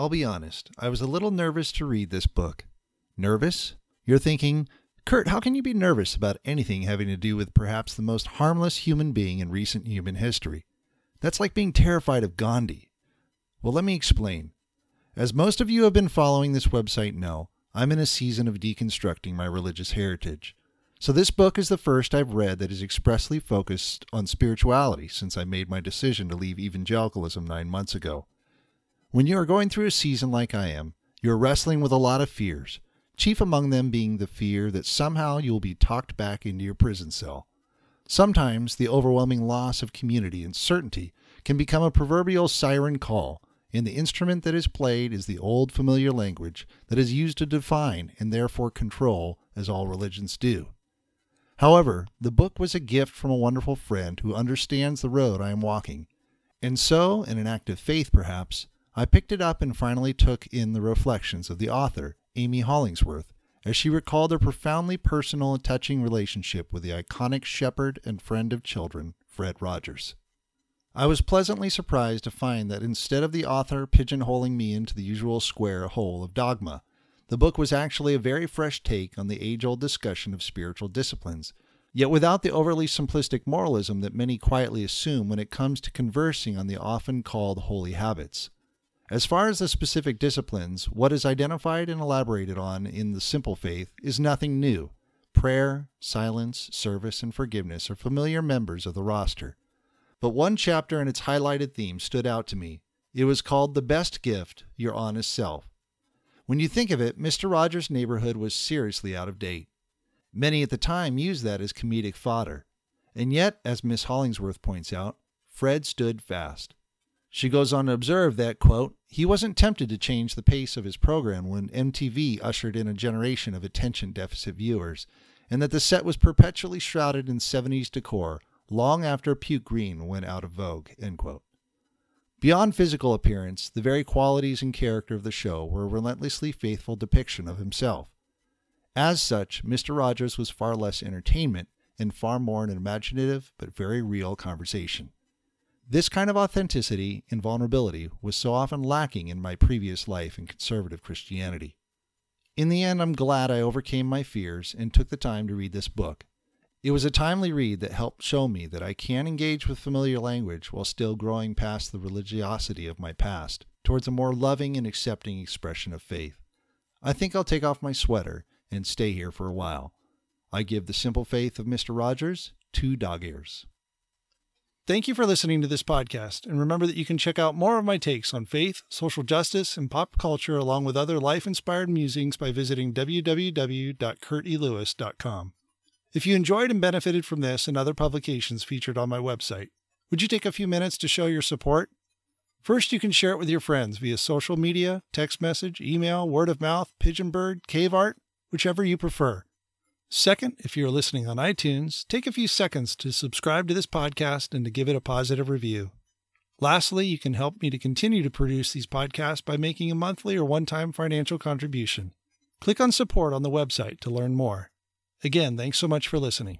I'll be honest, I was a little nervous to read this book. Nervous? You're thinking, Kurt, how can you be nervous about anything having to do with perhaps the most harmless human being in recent human history? That's like being terrified of Gandhi. Well, let me explain. As most of you have been following this website know, I'm in a season of deconstructing my religious heritage. So, this book is the first I've read that is expressly focused on spirituality since I made my decision to leave evangelicalism nine months ago. When you are going through a season like I am, you are wrestling with a lot of fears, chief among them being the fear that somehow you will be talked back into your prison cell. Sometimes the overwhelming loss of community and certainty can become a proverbial siren call, and the instrument that is played is the old familiar language that is used to define and therefore control, as all religions do. However, the book was a gift from a wonderful friend who understands the road I am walking. And so, in an act of faith perhaps, I picked it up and finally took in the reflections of the author, Amy Hollingsworth, as she recalled her profoundly personal and touching relationship with the iconic shepherd and friend of children, Fred Rogers. I was pleasantly surprised to find that instead of the author pigeonholing me into the usual square hole of dogma, the book was actually a very fresh take on the age old discussion of spiritual disciplines, yet without the overly simplistic moralism that many quietly assume when it comes to conversing on the often called holy habits. As far as the specific disciplines, what is identified and elaborated on in the simple faith is nothing new. Prayer, silence, service, and forgiveness are familiar members of the roster. But one chapter and its highlighted theme stood out to me. It was called The Best Gift Your Honest Self. When you think of it, Mr. Rogers' neighborhood was seriously out of date. Many at the time used that as comedic fodder. And yet, as Miss Hollingsworth points out, Fred stood fast. She goes on to observe that, quote, he wasn't tempted to change the pace of his program when MTV ushered in a generation of attention deficit viewers, and that the set was perpetually shrouded in 70s decor long after puke green went out of vogue, end quote. Beyond physical appearance, the very qualities and character of the show were a relentlessly faithful depiction of himself. As such, Mr. Rogers was far less entertainment and far more an imaginative but very real conversation. This kind of authenticity and vulnerability was so often lacking in my previous life in conservative Christianity. In the end, I'm glad I overcame my fears and took the time to read this book, it was a timely read that helped show me that I can engage with familiar language while still growing past the religiosity of my past towards a more loving and accepting expression of faith. I think I'll take off my sweater and stay here for a while. I give the simple faith of Mr. Rogers two dog ears. Thank you for listening to this podcast, and remember that you can check out more of my takes on faith, social justice, and pop culture, along with other life inspired musings by visiting www.kurtelewis.com. If you enjoyed and benefited from this and other publications featured on my website, would you take a few minutes to show your support? First, you can share it with your friends via social media, text message, email, word of mouth, pigeon bird, cave art, whichever you prefer. Second, if you're listening on iTunes, take a few seconds to subscribe to this podcast and to give it a positive review. Lastly, you can help me to continue to produce these podcasts by making a monthly or one time financial contribution. Click on support on the website to learn more. Again, thanks so much for listening.